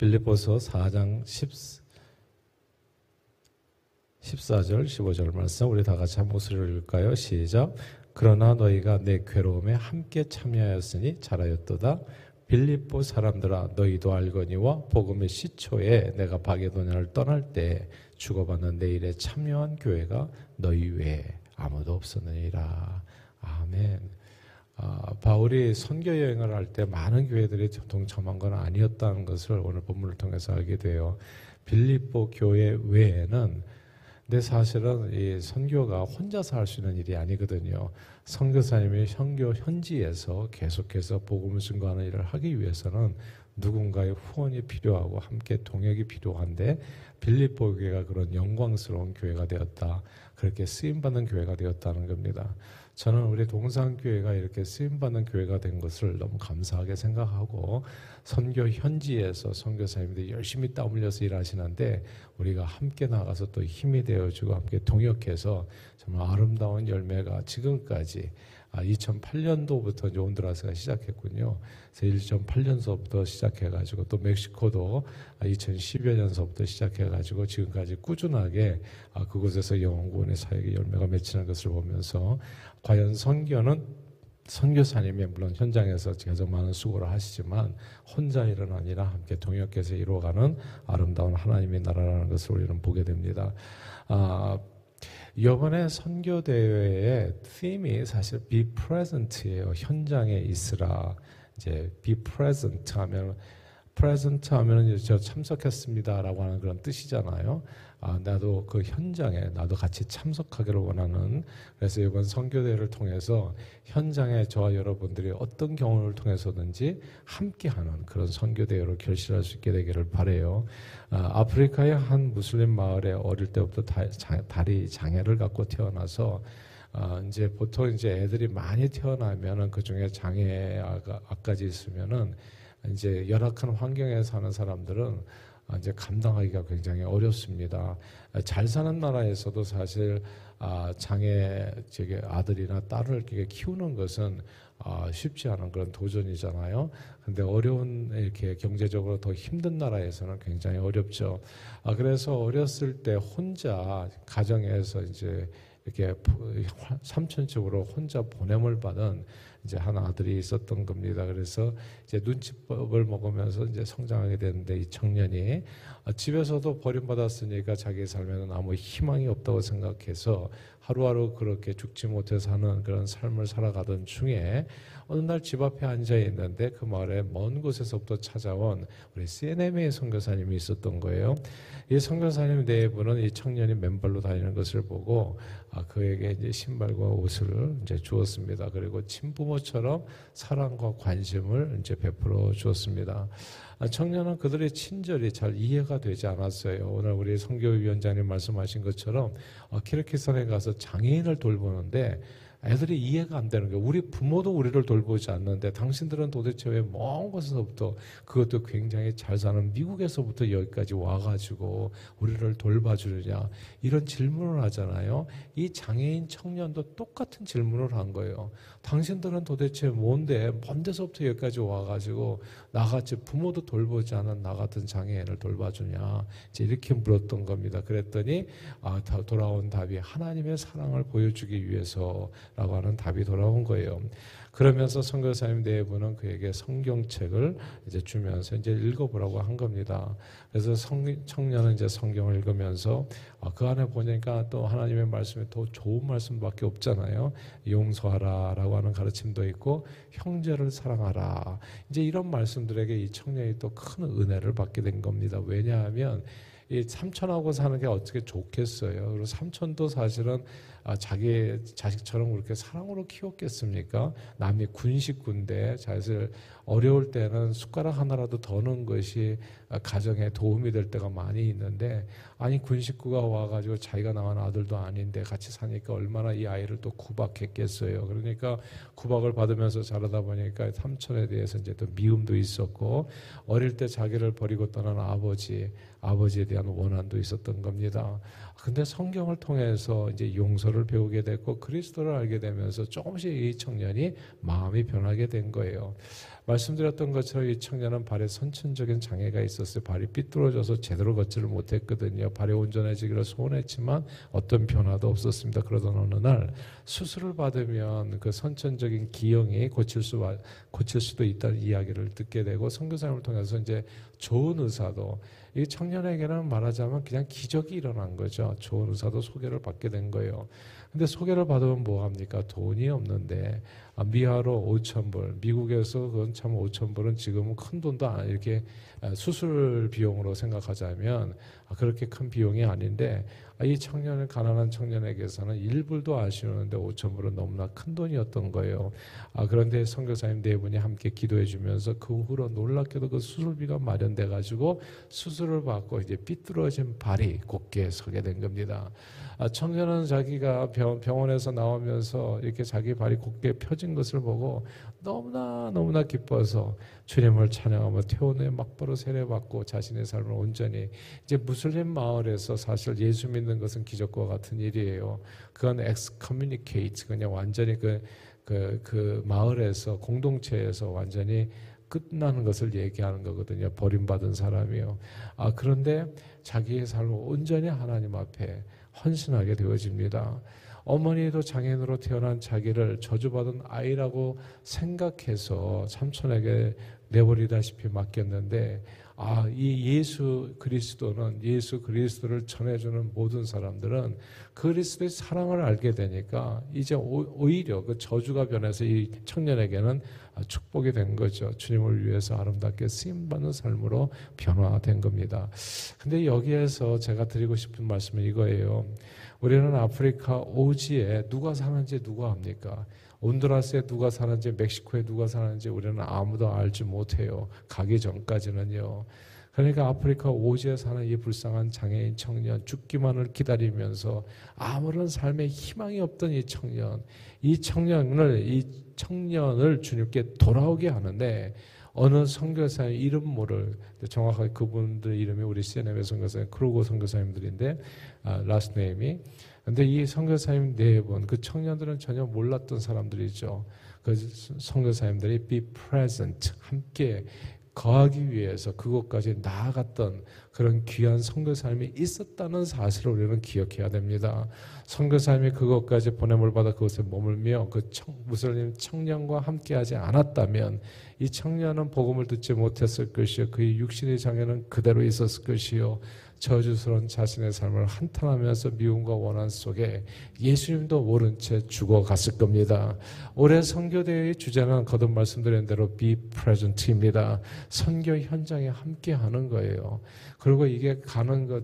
빌립보서 4장 10, 14절, 15절 말씀 우리 다 같이 한 목소리를 읽을까요? 시작. 그러나 너희가 내 괴로움에 함께 참여하였으니 잘하였도다. 빌립보 사람들아 너희도 알거니와 복음의 시초에 내가 바게도냐를 떠날 때 주고받는 내 일에 참여한 교회가 너희 외에 아무도 없었느니라. 아멘. 아, 바울이 선교 여행을 할 때 많은 교회들이 동참한 건 아니었다는 것을 오늘 본문을 통해서 알게 돼요. 빌립보 교회 외에는 근데 사실은 이 선교가 혼자서 할 수 있는 일이 아니거든요. 선교사님이 선교 현지에서 계속해서 복음을 증거하는 일을 하기 위해서는 누군가의 후원이 필요하고 함께 동역이 필요한데 빌립보 교회가 그런 영광스러운 교회가 되었다. 그렇게 쓰임 받는 교회가 되었다는 겁니다. 저는 우리 동산교회가 이렇게 쓰임받는 교회가 된 것을 너무 감사하게 생각하고 선교 현지에서 선교사님들이 열심히 땀 흘려서 일하시는데 우리가 함께 나가서 또 힘이 되어주고 함께 동역해서 정말 아름다운 열매가 지금까지 2008년도부터 아, 이제 온드라스가 시작했군요. 그래서 2008년서부터 시작해가지고 또 멕시코도 2010여 년서부터 시작해가지고 지금까지 꾸준하게 아, 그곳에서 영원군의 사역의 열매가 맺히는 것을 보면서 과연 선교는 선교사님이 물론 현장에서 가장 많은 수고를 하시지만 혼자 일은 아니라 함께 동역해서 이루어가는 아름다운 하나님의 나라라는 것을 우리는 보게 됩니다. 아, 이번에 선교 대회의 팀이 사실 be present예요. 현장에 있으라. 이제 be present 하면 present 하면은 저 참석했습니다라고 하는 그런 뜻이잖아요. 아, 나도 그 현장에 나도 같이 참석하기를 원하는 그래서 이번 선교대회를 통해서 현장에 저와 여러분들이 어떤 경험을 통해서든지 함께하는 그런 선교대회로 결실할 수 있게 되기를 바래요. 아, 아프리카의 한 무슬림 마을에 어릴 때부터 다, 자, 다리 장애를 갖고 태어나서 아, 이제 보통 이제 애들이 많이 태어나면은 그 중에 장애까지 있으면은 이제 열악한 환경에 사는 사람들은 아, 이제 감당하기가 굉장히 어렵습니다. 잘 사는 나라에서도 사실 아, 장애 저게 아들이나 딸을 키우는 것은 아, 쉽지 않은 그런 도전이잖아요. 근데 어려운 이렇게 경제적으로 더 힘든 나라에서는 굉장히 어렵죠. 그래서 어렸을 때 혼자 가정에서 이제 이렇게 삼촌집으로 혼자 보냄을 받은 이제 한 아들이 있었던 겁니다. 그래서 이제 눈치법을 먹으면서 이제 성장하게 되는데 이 청년이 집에서도 버림받았으니까 자기 삶에는 아무 희망이 없다고 생각해서 하루하루 그렇게 죽지 못해서 하는 그런 삶을 살아가던 중에 어느 날 집 앞에 앉아 있는데 그 마을에 먼 곳에서부터 찾아온 우리 CNM의 선교사님이 있었던 거예요. 이 선교사님 내부는 이 청년이 맨발로 다니는 것을 보고 아, 그에게 이제 신발과 옷을 이제 주었습니다. 그리고 친부모처럼 사랑과 관심을 이제 베풀어 주었습니다. 아, 청년은 그들의 친절이 잘 이해가 되지 않았어요. 오늘 우리 성교위원장님 말씀하신 것처럼 어, 키르키스탄에 가서 장애인을 돌보는데 애들이 이해가 안 되는 거예요. 우리 부모도 우리를 돌보지 않는데 당신들은 도대체 왜 먼 곳에서부터 그것도 굉장히 잘 사는 미국에서부터 여기까지 와가지고 우리를 돌봐주느냐 이런 질문을 하잖아요. 이 장애인 청년도 똑같은 질문을 한 거예요. 당신들은 도대체 뭔데 먼 데서부터 여기까지 와가지고 나같이 부모도 돌보지 않은 나 같은 장애인을 돌봐주냐 이제 이렇게 물었던 겁니다. 그랬더니 아 돌아온 답이 하나님의 사랑을 보여주기 위해서. 라고 하는 답이 돌아온 거예요. 그러면서 선교사님 내부는 그에게 성경책을 이제 주면서 이제 읽어보라고 한 겁니다. 그래서 성, 청년은 이제 성경을 읽으면서 아, 그 안에 보니까 또 하나님의 말씀이 더 좋은 말씀밖에 없잖아요. 용서하라라고 하는 가르침도 있고 형제를 사랑하라. 이제 이런 말씀들에게 이 청년이 또 큰 은혜를 받게 된 겁니다. 왜냐하면 이 삼촌하고 사는 게 어떻게 좋겠어요. 그리고 삼촌도 사실은 아, 자기 자식처럼 그렇게 사랑으로 키웠겠습니까? 남이 군식군데 사실 어려울 때는 숟가락 하나라도 더 넣은 것이 가정에 도움이 될 때가 많이 있는데 아니 군식구가 와가지고 자기가 낳은 아들도 아닌데 같이 사니까 얼마나 이 아이를 또 구박했겠어요. 그러니까 구박을 받으면서 자라다 보니까 삼촌에 대해서 이제 또 미움도 있었고 어릴 때 자기를 버리고 떠난 아버지 아버지에 대한 원한도 있었던 겁니다. 근데 성경을 통해서 이제 용서를 배우게 됐고 그리스도를 알게 되면서 조금씩 이 청년이 마음이 변하게 된 거예요. 말씀드렸던 것처럼 이 청년은 발에 선천적인 장애가 있었어요. 발이 삐뚤어져서 제대로 걷지를 못했거든요. 발이 온전해지기를 소원했지만 어떤 변화도 없었습니다. 그러던 어느 날 수술을 받으면 그 선천적인 기형이 고칠 수 고칠 수도 있다는 이야기를 듣게 되고 선교사님을 통해서 이제 좋은 의사도 이 청년에게는 말하자면 그냥 기적이 일어난 거죠. 좋은 의사도 소개를 받게 된 거예요. 근데 소개를 받으면 뭐 합니까? 돈이 없는데 아, 미하로 5천 불, 미국에서 그건 참 5천 불은 지금은 큰 돈도 안 이렇게 아, 수술 비용으로 생각하자면 아, 그렇게 큰 비용이 아닌데 이 청년을 가난한 청년에게서는 1불도 아쉬우는데 5천 불은 너무나 큰 돈이었던 거예요. 아, 그런데 선교사님 네 분이 함께 기도해 주면서 그 후로 놀랍게도 그 수술비가 마련돼 가지고 수술을 받고 이제 삐뚤어진 발이 곧게 서게 된 겁니다. 아, 청년은 자기가 병원에서 나오면서 이렇게 자기 발이 곧게 펴진 것을 보고 너무나 너무나 기뻐서 주님을 찬양하며 퇴원해 막바로 세례받고 자신의 삶을 온전히 이제 무슬림 마을에서 사실 예수 믿는 것은 기적과 같은 일이에요. 그건 excommunicate 그냥 완전히 그, 그, 그 마을에서 공동체에서 완전히 끝나는 것을 얘기하는 거거든요. 버림받은 사람이요. 아, 그런데 자기의 삶을 온전히 하나님 앞에 헌신하게 되어집니다. 어머니도 장애인으로 태어난 자기를 저주받은 아이라고 생각해서 삼촌에게 내버리다시피 맡겼는데 아, 이 예수 그리스도는 예수 그리스도를 전해주는 모든 사람들은 그리스도의 사랑을 알게 되니까 이제 오히려 그 저주가 변해서 이 청년에게는 축복이 된 거죠. 주님을 위해서 아름답게 쓰임받는 삶으로 변화된 겁니다. 근데 여기에서 제가 드리고 싶은 말씀은 이거예요. 우리는 아프리카 오지에 누가 사는지 누가 합니까? 온두라스에 누가 사는지 멕시코에 누가 사는지 우리는 아무도 알지 못해요. 가기 전까지는요. 그러니까 아프리카 오지에 사는 이 불쌍한 장애인 청년 죽기만을 기다리면서 아무런 삶에 희망이 없던 이 청년, 이 청년을 이 청년을 주님께 돌아오게 하는데 어느 선교사의 이름 모를 정확하게 그분들 이름이 우리 CNM의 선교사님 크루고 선교사님들인데 아, last name이 근데 이 선교사님 네 분, 그 청년들은 전혀 몰랐던 사람들이죠. 그 선교사님들이 be present, 함께 거하기 위해서 그곳까지 나아갔던 그런 귀한 선교사님이 있었다는 사실을 우리는 기억해야 됩니다. 선교사님이 그곳까지 보냄을 받아 그곳에 머물며 그 청, 무슬림 청년과 함께하지 않았다면 이 청년은 복음을 듣지 못했을 것이요 그의 육신의 장애는 그대로 있었을 것이요 저주스러운 자신의 삶을 한탄하면서 미움과 원한 속에 예수님도 모른 채 죽어갔을 겁니다. 올해 선교대회의 주제는 거듭 말씀드린 대로 be present입니다. 선교 현장에 함께 하는 거예요. 그리고 이게 가는 것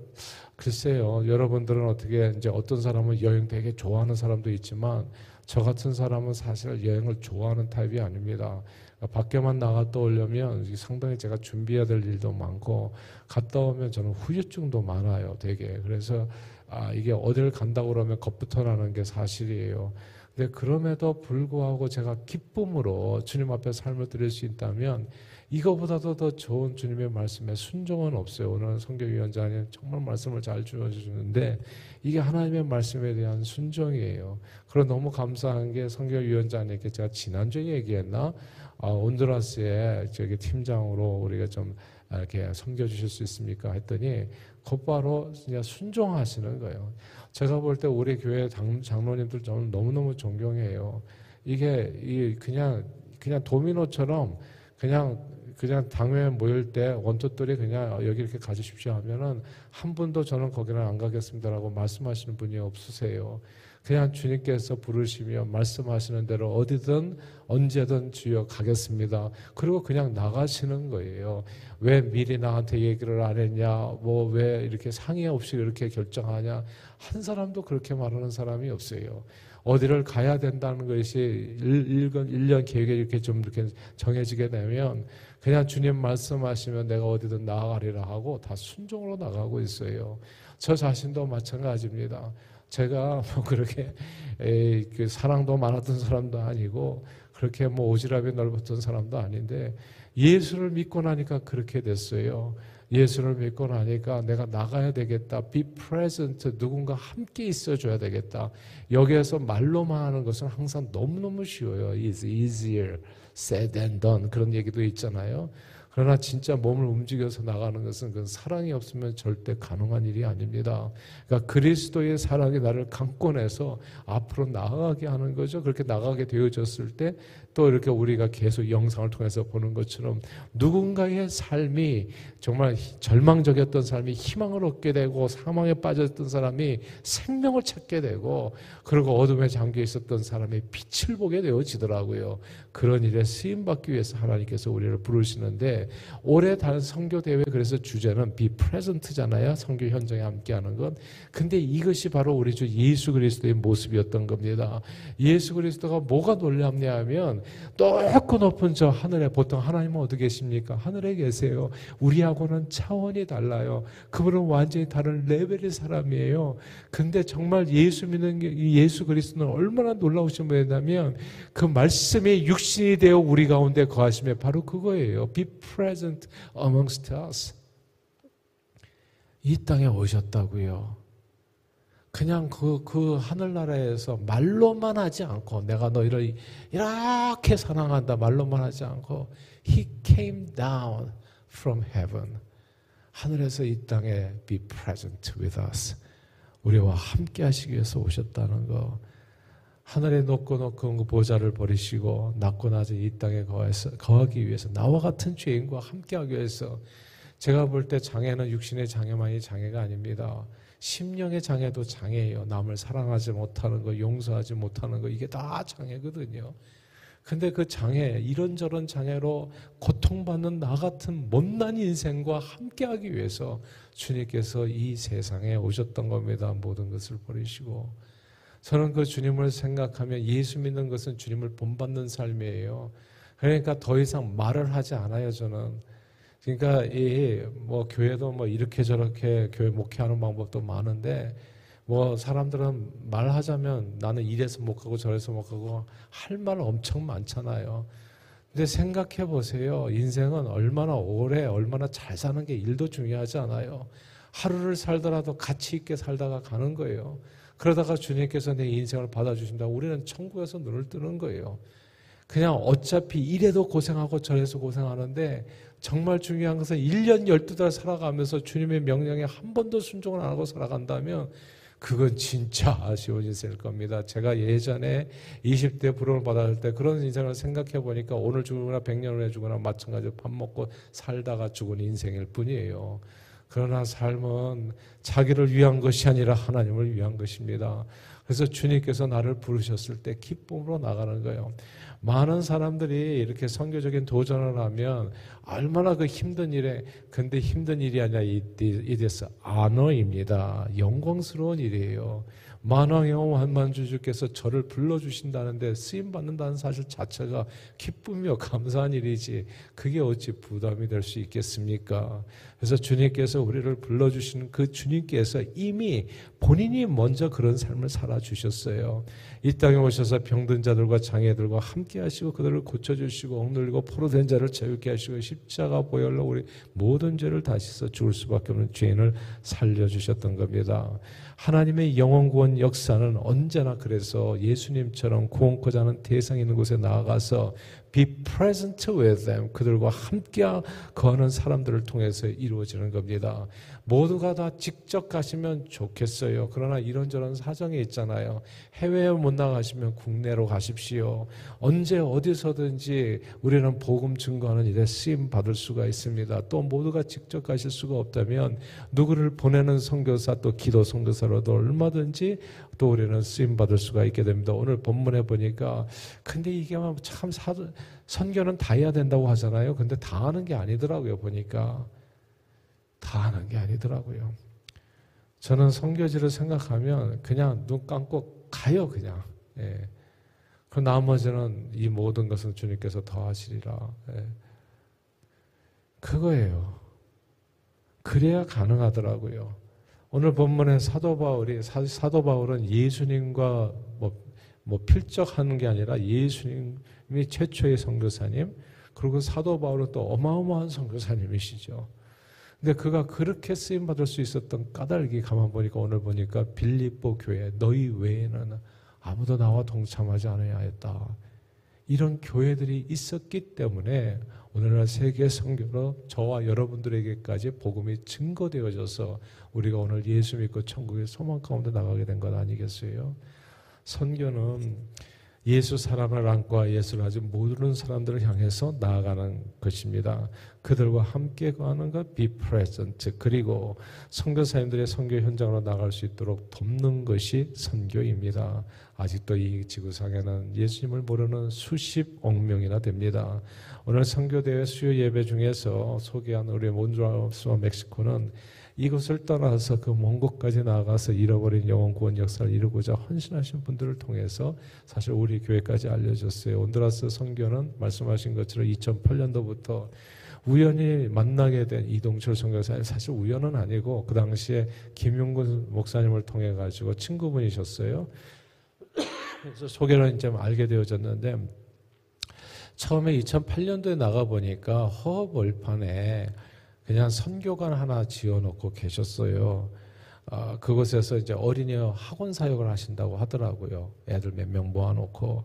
글쎄요. 여러분들은 어떻게 이제 어떤 사람은 여행 되게 좋아하는 사람도 있지만 저 같은 사람은 사실 여행을 좋아하는 타입이 아닙니다. 밖에만 나갔다 오려면 상당히 제가 준비해야 될 일도 많고 갔다 오면 저는 후유증도 많아요, 되게. 그래서 아, 이게 어딜 간다고 그러면 겁부터 나는 게 사실이에요. 근데 그럼에도 불구하고 제가 기쁨으로 주님 앞에 삶을 드릴 수 있다면 이거보다도 더 좋은 주님의 말씀에 순종은 없어요. 오늘 성경위원장님 정말 말씀을 잘 주어주는데 이게 하나님의 말씀에 대한 순종이에요. 그리고 너무 감사한 게 성경위원장님께 제가 지난주에 얘기했나? 아, 온두라스의 저기 팀장으로 우리가 좀 이렇게 섬겨주실 수 있습니까? 했더니 곧바로 그냥 순종하시는 거예요. 제가 볼 때 우리 교회 장, 장로님들 저는 너무너무 존경해요. 이게 그냥 그냥 도미노처럼 그냥 그냥 당회 모일 때 원투들이 그냥 여기 이렇게 가주십시오 하면은 한 분도 저는 거기는 안 가겠습니다라고 말씀하시는 분이 없으세요. 그냥 주님께서 부르시며 말씀하시는 대로 어디든 언제든 주여 가겠습니다. 그리고 그냥 나가시는 거예요. 왜 미리 나한테 얘기를 안 했냐? 뭐 왜 이렇게 상의 없이 이렇게 결정하냐? 한 사람도 그렇게 말하는 사람이 없어요. 어디를 가야 된다는 것이 1년, 1년 계획에 이렇게 좀 이렇게 정해지게 되면 그냥 주님 말씀하시면 내가 어디든 나아가리라 하고 다 순종으로 나가고 있어요. 저 자신도 마찬가지입니다. 제가 뭐 그렇게 에이, 그 사랑도 많았던 사람도 아니고 그렇게 뭐 오지랖이 넓었던 사람도 아닌데 예수를 믿고 나니까 그렇게 됐어요. 예수를 믿고 나니까 내가 나가야 되겠다. Be present. 누군가 함께 있어줘야 되겠다. 여기에서 말로만 하는 것은 항상 너무너무 쉬워요. It's easier said than done. 그런 얘기도 있잖아요. 그러나 진짜 몸을 움직여서 나가는 것은 그 사랑이 없으면 절대 가능한 일이 아닙니다. 그러니까 그리스도의 사랑이 나를 강권해서 앞으로 나아가게 하는 거죠. 그렇게 나가게 되어졌을 때 또 이렇게 우리가 계속 영상을 통해서 보는 것처럼 누군가의 삶이 정말 절망적이었던 삶이 희망을 얻게 되고 사망에 빠졌던 사람이 생명을 찾게 되고 그리고 어둠에 잠겨 있었던 사람이 빛을 보게 되어지더라고요. 그런 일에 쓰임 받기 위해서 하나님께서 우리를 부르시는데 올해 단 선교 대회 그래서 주제는 be present잖아요. 선교 현장에 함께하는 것. 근데 이것이 바로 우리 주 예수 그리스도의 모습이었던 겁니다. 예수 그리스도가 뭐가 놀랍냐면 높고 높은 저 하늘에 보통 하나님은 어디 계십니까? 하늘에 계세요. 우리하고는 차원이 달라요. 그분은 완전히 다른 레벨의 사람이에요. 근데 정말 예수 믿는 예수 그리스도는 얼마나 놀라우신 분이냐면 그 말씀이 육신이 되어 우리 가운데 거하심에 바로 그거예요. Be present amongst us. 이 땅에 오셨다고요. 그냥 그, 그 하늘나라에서 말로만 하지 않고 내가 너희를 이렇게 사랑한다 말로만 하지 않고 He came down from heaven. 하늘에서 이 땅에 be present with us. 우리와 함께 하시기 위해서 오셨다는 거. 하늘에 높고 높은 그 보좌를 버리시고 낮고 낮은 이 땅에 거해서, 거하기 위해서 나와 같은 죄인과 함께 하기 위해서 제가 볼 때 장애는 육신의 장애만이 장애가 아닙니다. 심령의 장애도 장애예요. 남을 사랑하지 못하는 거, 용서하지 못하는 거, 이게 다 장애거든요. 근데 그 장애, 이런저런 장애로 고통받는 나 같은 못난 인생과 함께하기 위해서 주님께서 이 세상에 오셨던 겁니다. 모든 것을 버리시고. 저는 그 주님을 생각하면 예수 믿는 것은 주님을 본받는 삶이에요. 그러니까 더 이상 말을 하지 않아요, 저는. 그러니까 이 뭐 교회도 뭐 이렇게 저렇게 교회 목회하는 방법도 많은데 뭐 사람들은 말하자면 나는 이래서 못 가고 저래서 못 가고 할 말 엄청 많잖아요. 근데 생각해 보세요. 인생은 얼마나 오래 얼마나 잘 사는 게 일도 중요하지 않아요. 하루를 살더라도 가치 있게 살다가 가는 거예요. 그러다가 주님께서 내 인생을 받아주신다. 우리는 천국에서 눈을 뜨는 거예요. 그냥 어차피 이래도 고생하고 저래서 고생하는데 정말 중요한 것은 1년 12달 살아가면서 주님의 명령에 한 번도 순종을 안 하고 살아간다면 그건 진짜 아쉬운 인생일 겁니다. 제가 예전에 20대 불임을 받았을 때 그런 인생을 생각해 보니까 오늘 죽거나 100년 후에 죽거나 마찬가지로 밥 먹고 살다가 죽은 인생일 뿐이에요. 그러나 삶은 자기를 위한 것이 아니라 하나님을 위한 것입니다. 그래서 주님께서 나를 부르셨을 때 기쁨으로 나가는 거예요. 많은 사람들이 이렇게 선교적인 도전을 하면 얼마나 그 힘든 일에 근데 힘든 일이 아니라 이데서 안어입니다. 영광스러운 일이에요. 만왕의 한만주주께서 저를 불러주신다는데 쓰임 받는다는 사실 자체가 기쁨이요 감사한 일이지 그게 어찌 부담이 될 수 있겠습니까? 그래서 주님께서 우리를 불러주시는 그 주님께서 이미 본인이 먼저 그런 삶을 살아주셨어요. 이 땅에 오셔서 병든 자들과 장애들과 함께 하시고 그들을 고쳐주시고 억눌리고 포로된 자를 자유케 하시고 십자가 보혈로 우리 모든 죄를 다시 써 죽을 수밖에 없는 죄인을 살려주셨던 겁니다. 하나님의 영원 구원 역사는 언제나 그래서 예수님처럼 구원코자 하는 대상 있는 곳에 나아가서 be present with them. 그들과 함께 거하는 사람들을 통해서 이루어지는 겁니다. 모두가 다 직접 가시면 좋겠어요. 그러나 이런저런 사정이 있잖아요. 해외에 못 나가시면 국내로 가십시오. 언제 어디서든지 우리는 복음 증거하는 일에 쓰임 받을 수가 있습니다. 또 모두가 직접 가실 수가 없다면 누구를 보내는 선교사 또 기도 선교사로도 얼마든지 또 우리는 쓰임 받을 수가 있게 됩니다. 오늘 본문에 보니까 근데 이게 참 사도, 선교는 다 해야 된다고 하잖아요. 근데 다 하는 게 아니더라고요. 보니까 다 하는 게 아니더라고요. 저는 선교지를 생각하면 그냥 눈 감고 가요. 그냥. 예. 그 나머지는 이 모든 것은 주님께서 더 하시리라. 예. 그거예요. 그래야 가능하더라고요. 오늘 본문에 사도 바울이 사, 도 바울은 예수님과 뭐, 뭐 필적하는 게 아니라 예수님이 최초의 선교사님 그리고 사도 바울은 또 어마어마한 선교사님이시죠. 근데 그가 그렇게 쓰임 받을 수 있었던 까닭이 가만 보니까 오늘 보니까 빌립보 교회 너희 외에는 아무도 나와 동참하지 않아야 했다. 이런 교회들이 있었기 때문에 오늘날 세계 선교로 저와 여러분들에게까지 복음이 증거되어져서 우리가 오늘 예수 믿고 천국의 소망 가운데 나가게 된 것 아니겠어요? 선교는 예수 사람을 안고 예수를 아주 모르는 사람들을 향해서 나아가는 것입니다. 그들과 함께 가는 것, be present. 그리고 선교사님들의 선교 현장으로 나갈 수 있도록 돕는 것이 선교입니다. 아직도 이 지구상에는 예수님을 모르는 수십 억 명이나 됩니다. 오늘 선교대회 수요 예배 중에서 소개한 우리 몬드라스와 멕시코는 이곳을 떠나서 그 먼 곳까지 나아가서 잃어버린 영혼 구원 역사를 이루고자 헌신하신 분들을 통해서 사실 우리 교회까지 알려졌어요. 온드라스 선교는 말씀하신 것처럼 2008년도부터 우연히 만나게 된 이동철 선교사님 사실 우연은 아니고 그 당시에 김용근 목사님을 통해 가지고 친구분이셨어요. 그래서 소개를 이제 알게 되어졌는데 처음에 2008년도에 나가 보니까 허업 월판에 그냥 선교관 하나 지어놓고 계셨어요. 어, 그곳에서 이제 어린이 학원 사역을 하신다고 하더라고요. 애들 몇 명 모아놓고.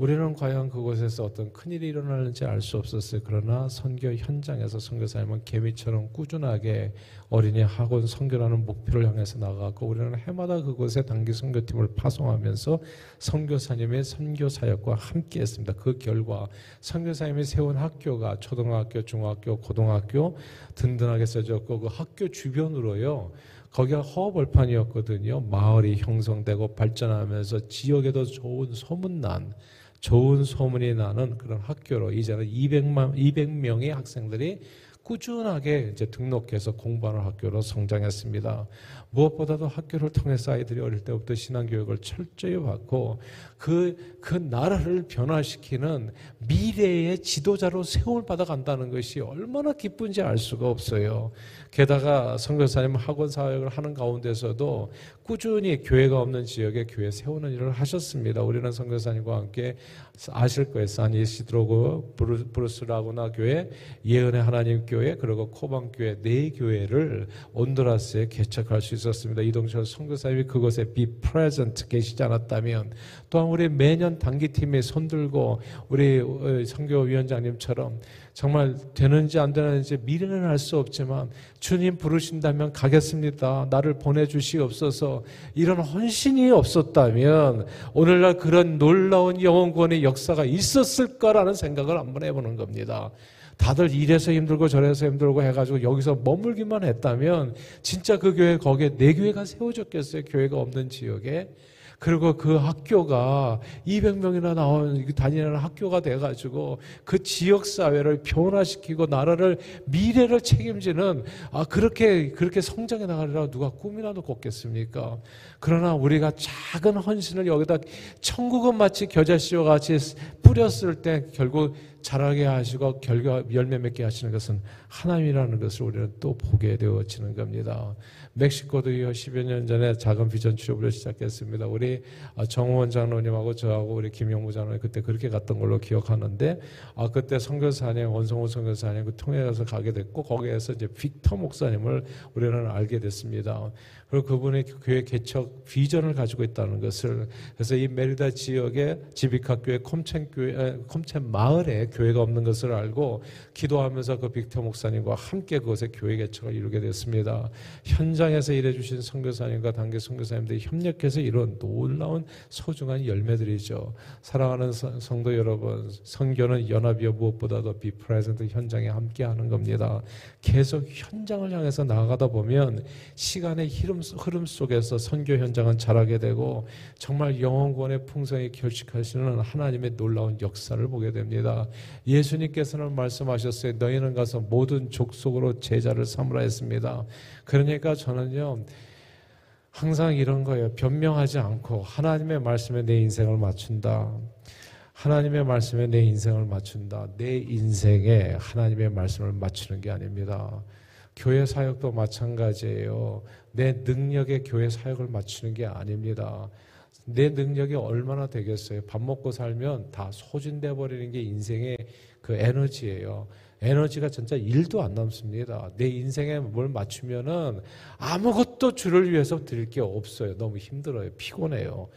우리는 과연 그곳에서 어떤 큰일이 일어나는지 알 수 없었어요. 그러나 선교 현장에서 선교사님은 개미처럼 꾸준하게 어린이 학원 선교라는 목표를 향해서 나가고 우리는 해마다 그곳에 단기 선교팀을 파송하면서 선교사님의 선교 사역과 함께 했습니다. 그 결과 선교사님이 세운 학교가 초등학교, 중학교, 고등학교 든든하게 써졌고 그 학교 주변으로요. 거기가 허벌판이었거든요. 마을이 형성되고 발전하면서 지역에도 좋은 소문난 좋은 소문이 나는 그런 학교로 이제는 200만 200명의 학생들이 꾸준하게 이제 등록해서 공부하는 학교로 성장했습니다. 무엇보다도 학교를 통해서 아이들이 어릴 때부터 신앙교육을 철저히 받고 그, 그 나라를 변화시키는 미래의 지도자로 세움을 받아간다는 것이 얼마나 기쁜지 알 수가 없어요. 게다가 선교사님 학원 사역을 하는 가운데서도 꾸준히 교회가 없는 지역에 교회 세우는 일을 하셨습니다. 우리는 선교사님과 함께 아실 거예요. 산이시드로고 브루스라고나 교회, 예언의 하나님 교회, 그리고 코방 교회 네 교회를 온두라스에 개척할 수 있었습니다. 이동철 선교사님이 그곳에 be present 계시지 않았다면 또한 우리 매년 단기팀에 손들고 우리 선교위원장님처럼 정말 되는지 안 되는지 미래는 알 수 없지만 주님 부르신다면 가겠습니다. 나를 보내주시옵소서 이런 헌신이 없었다면 오늘날 그런 놀라운 영혼 구원의 역사가 있었을까라는 생각을 한번 해보는 겁니다. 다들 이래서 힘들고 저래서 힘들고 해가지고 여기서 머물기만 했다면 진짜 그 교회 거기에 내 교회가 세워졌겠어요. 교회가 없는 지역에. 그리고 그 학교가 200명이나 나온 다니는 학교가 돼가지고 그 지역 사회를 변화시키고 나라를 미래를 책임지는 아 그렇게 그렇게 성장해 나가리라 누가 꿈이라도 꿨겠습니까? 그러나 우리가 작은 헌신을 여기다 천국은 마치 겨자씨와 같이 뿌렸을 때 결국 자라게 하시고 결과 열매 맺게 하시는 것은 하나님이라는 것을 우리는 또 보게 되어지는 겁니다. 멕시코도요 10여 년 전에 작은 비전 취업을 시작했습니다. 우리 아, 정원 장로님하고 저하고 우리 김영무 장로님 그때 그렇게 갔던 걸로 기억하는데 아 그때 선교사님 원성호 선교사님 그 통해 가서 가게 됐고 거기에서 이제 빅터 목사님을 우리는 알게 됐습니다. 그리고 그분의 교회 개척 비전을 가지고 있다는 것을 그래서 이 메리다 지역의 지비카교회 콤첸 교회 콤첸 마을에 교회가 없는 것을 알고 기도하면서 그 빅터 목사님과 함께 그곳에 교회 개척을 이루게 됐습니다. 현장에서 일해 주신 선교사님과 단계 선교사님들이 협력해서 이런 놀라운 소중한 열매들이죠. 사랑하는 성도 여러분, 선교는 연합이요 무엇보다도 비 프레젠트 현장에 함께 하는 겁니다. 계속 현장을 향해서 나아가다 보면 시간의 흐름 흐름, 속에서 선교 현장은 자라게 되고 정말 영원권의 풍성에 결식하시는 하나님의 놀라운 역사를 보게 됩니다. 예수님께서는 말씀하셨어요. 너희는 가서 모든 족속으로 제자를 삼으라 했습니다. 그러니까 저는요. 항상 이런 거예요. 변명하지 않고 하나님의 말씀에 내 인생을 맞춘다. 하나님의 말씀에 내 인생을 맞춘다. 내 인생에 하나님의 말씀을 맞추는 게 아닙니다. 교회 사역도 마찬가지예요. 내 능력에 교회 사역을 맞추는 게 아닙니다. 내 능력이 얼마나 되겠어요? 밥 먹고 살면 다 소진돼 버리는 게 인생의 그 에너지예요. 에너지가 진짜 일도 안 남습니다. 내 인생에 뭘 맞추면은 아무것도 주를 위해서 드릴 게 없어요. 너무 힘들어요. 피곤해요.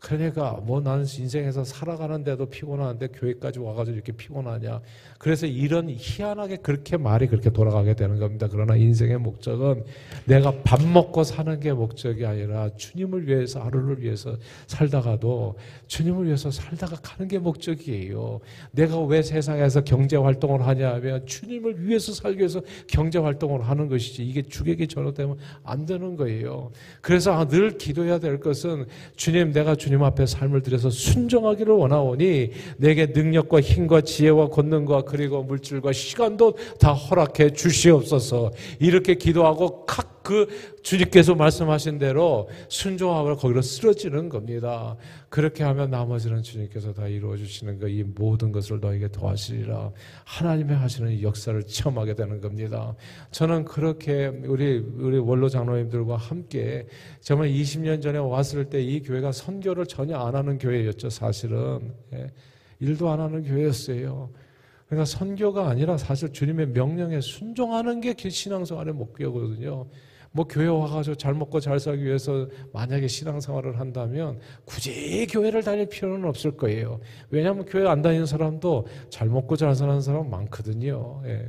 그러니까 뭐 나는 인생에서 살아가는데도 피곤한데 교회까지 와가지고 이렇게 피곤하냐. 그래서 이런 희한하게 그렇게 말이 그렇게 돌아가게 되는 겁니다. 그러나 인생의 목적은 내가 밥 먹고 사는 게 목적이 아니라 주님을 위해서 하루를 위해서 살다가도 주님을 위해서 살다가 가는 게 목적이에요. 내가 왜 세상에서 경제 활동을 하냐 하면 주님을 위해서 살기 위해서 경제 활동을 하는 것이지 이게 주객이 전후되면 안 되는 거예요. 그래서 늘 기도해야 될 것은 주님 내가 주님 앞에 삶을 들여서 순종하기를 원하오니 내게 능력과 힘과 지혜와 권능과 그리고 물질과 시간도 다 허락해 주시옵소서. 이렇게 기도하고 각 그 주님께서 말씀하신 대로 순종하고 거기로 쓰러지는 겁니다. 그렇게 하면 나머지는 주님께서 다 이루어 주시는 거 이 모든 것을 너에게 도와주리라. 하나님의 하시는 역사를 체험하게 되는 겁니다. 저는 그렇게 우리 우리 원로 장로님들과 함께 정말 20년 전에 왔을 때 이 교회가 선교를 전혀 안 하는 교회였죠. 사실은 예. 일도 안 하는 교회였어요. 그러니까 선교가 아니라 사실 주님의 명령에 순종하는 게 신앙생활의 목표거든요. 뭐 교회 와가지고 잘 먹고 잘 살기 위해서 만약에 신앙생활을 한다면 굳이 교회를 다닐 필요는 없을 거예요. 왜냐하면 교회 안 다니는 사람도 잘 먹고 잘 사는 사람 많거든요. 예.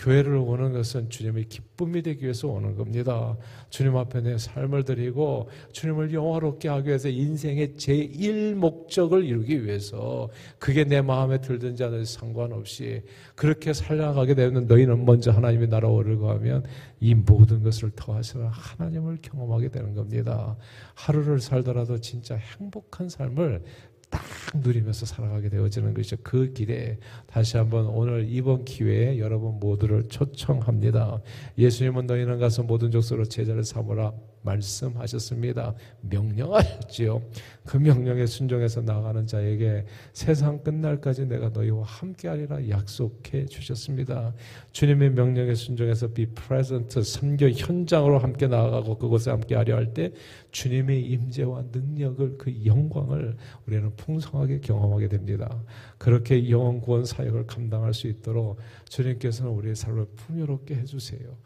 교회를 오는 것은 주님의 기쁨이 되기 위해서 오는 겁니다. 주님 앞에 내 삶을 드리고 주님을 영화롭게 하기 위해서 인생의 제1 목적을 이루기 위해서 그게 내 마음에 들든지 안 들든지 상관없이 그렇게 살아가게 되면 너희는 먼저 하나님의 나라 오르고 하면 이 모든 것을 더하시는 하나님을 경험하게 되는 겁니다. 하루를 살더라도 진짜 행복한 삶을 딱 누리면서 살아가게 되어지는 것이죠. 그 길에 다시 한번 오늘 이번 기회에 여러분 모두를 초청합니다. 예수님은 너희는 가서 모든 족속으로 제자를 삼으라 말씀하셨습니다. 명령하셨지요. 그 명령에 순종해서 나가는 자에게 세상 끝날까지 내가 너희와 함께하리라 약속해 주셨습니다. 주님의 명령에 순종해서 be present 선교 현장으로 함께 나아가고 그곳에 함께하려 할 때 주님의 임재와 능력을 그 영광을 우리는 풍성하게 경험하게 됩니다. 그렇게 영원 구원 사역을 감당할 수 있도록 주님께서는 우리의 삶을 풍요롭게 해주세요.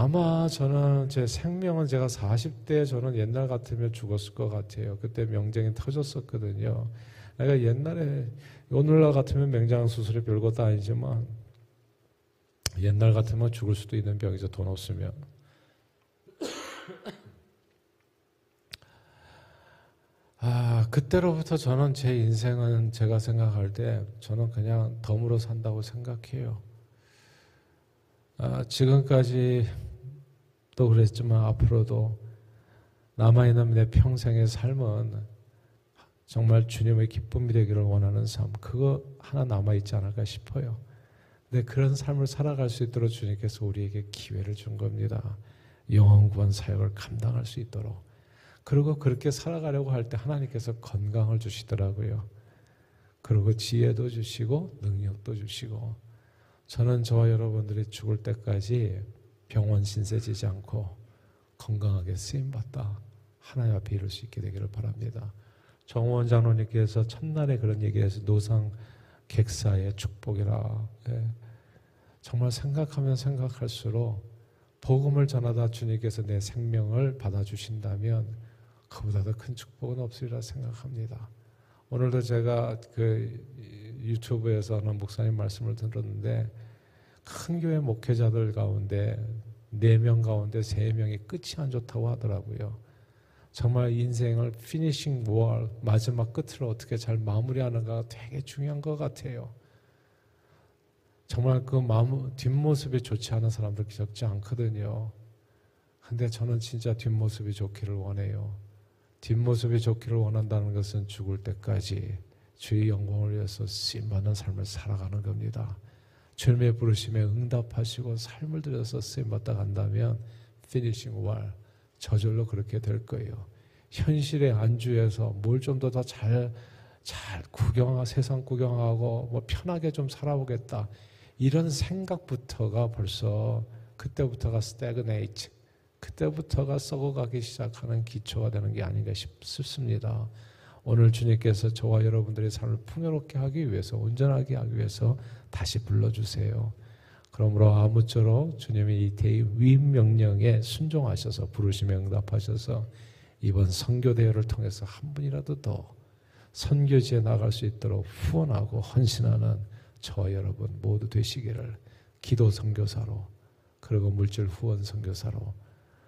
아마 저는 제 생명은 제가 40대 저는 옛날 같으면 죽었을 것 같아요. 그때 명쟁이 터졌었거든요. 내가 옛날에 오늘날 같으면 맹장 수술이 별것도 아니지만 옛날 같으면 죽을 수도 있는 병이죠. 돈 없으면. 아, 그때로부터 저는 제 인생은 제가 생각할 때 저는 그냥 덤으로 산다고 생각해요. 아, 지금까지 또 그랬지만 앞으로도 남아있는 내 평생의 삶은 정말 주님의 기쁨이 되기를 원하는 삶, 그거 하나 남아있지 않을까 싶어요. 근데 그런 삶을 살아갈 수 있도록 주님께서 우리에게 기회를 준 겁니다. 영원 구원 사역을 감당할 수 있도록. 그리고 그렇게 살아가려고 할 때 하나님께서 건강을 주시더라고요. 그리고 지혜도 주시고 능력도 주시고 저는 저와 여러분들이 죽을 때까지 병원 신세 지지 않고 건강하게 쓰임받다 하나님 앞에 이룰 수 있게 되기를 바랍니다. 정원 장로님께서 첫날에 그런 얘기 해서 노상 객사의 축복이라 예. 정말 생각하면 생각할수록 복음을 전하다 주님께서 내 생명을 받아주신다면 그보다 더 큰 축복은 없으리라 생각합니다. 오늘도 제가 그 유튜브에서 하는 목사님 말씀을 들었는데 큰 교회 목회자들 가운데 네 명 가운데 세 명이 끝이 안 좋다고 하더라고요. 정말 인생을 피니싱 월 마지막 끝을 어떻게 잘 마무리하는가 되게 중요한 것 같아요. 정말 그 마무, 뒷모습이 좋지 않은 사람들 적지 않거든요. 근데 저는 진짜 뒷모습이 좋기를 원해요. 뒷모습이 좋기를 원한다는 것은 죽을 때까지 주의 영광을 위해서 쓰임받는 삶을 살아가는 겁니다. 주님의 부르심에 응답하시고 삶을 드려서 쓰임 받다 간다면 finishing well 저절로 그렇게 될 거예요. 현실에 안주해서 뭘 좀더잘잘 구경하고 세상 구경하고 뭐 편하게 좀 살아보겠다 이런 생각부터가 벌써 그때부터가 stagnate 그때부터가 썩어가기 시작하는 기초가 되는 게 아닌가 싶습니다. 오늘 주님께서 저와 여러분들의 삶을 풍요롭게 하기 위해서 온전하게 하기 위해서 다시 불러주세요. 그러므로 아무쪼록 주님이 이 대위 명령에 순종하셔서 부르심에 응답하셔서 이번 선교 대회를 통해서 한 분이라도 더 선교지에 나갈 수 있도록 후원하고 헌신하는 저 여러분 모두 되시기를 기도 선교사로 그리고 물질 후원 선교사로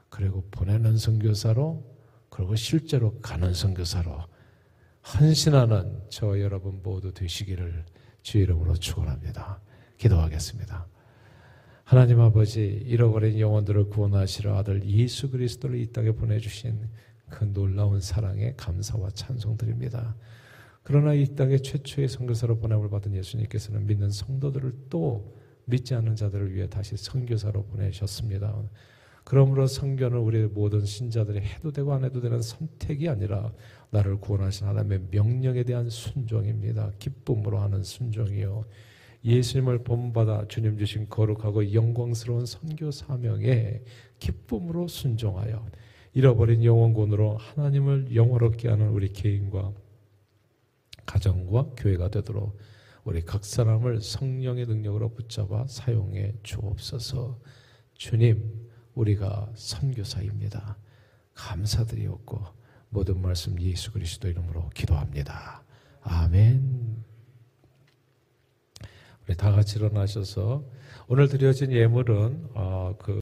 그리고 보내는 선교사로 그리고 실제로 가는 선교사로 헌신하는 저 여러분 모두 되시기를 주 이름으로 축원합니다. 기도하겠습니다. 하나님 아버지 잃어버린 영혼들을 구원하시러 아들 예수 그리스도를 이 땅에 보내주신 그 놀라운 사랑에 감사와 찬송드립니다. 그러나 이 땅에 최초의 선교사로 보냄을 받은 예수님께서는 믿는 성도들을 또 믿지 않는 자들을 위해 다시 선교사로 보내셨습니다. 그러므로 선교는 우리 모든 신자들이 해도 되고 안 해도 되는 선택이 아니라 나를 구원하신 하나님의 명령에 대한 순종입니다. 기쁨으로 하는 순종이요. 예수님을 본받아 주님 주신 거룩하고 영광스러운 선교 사명에 기쁨으로 순종하여 잃어버린 영혼군으로 하나님을 영화롭게 하는 우리 개인과 가정과 교회가 되도록 우리 각 사람을 성령의 능력으로 붙잡아 사용해 주옵소서. 주님, 우리가 선교사입니다. 감사드리옵고 모든 말씀 예수 그리스도 이름으로 기도합니다. 아멘. 우리 다 같이 일어나셔서 오늘 드려진 예물은 어, 그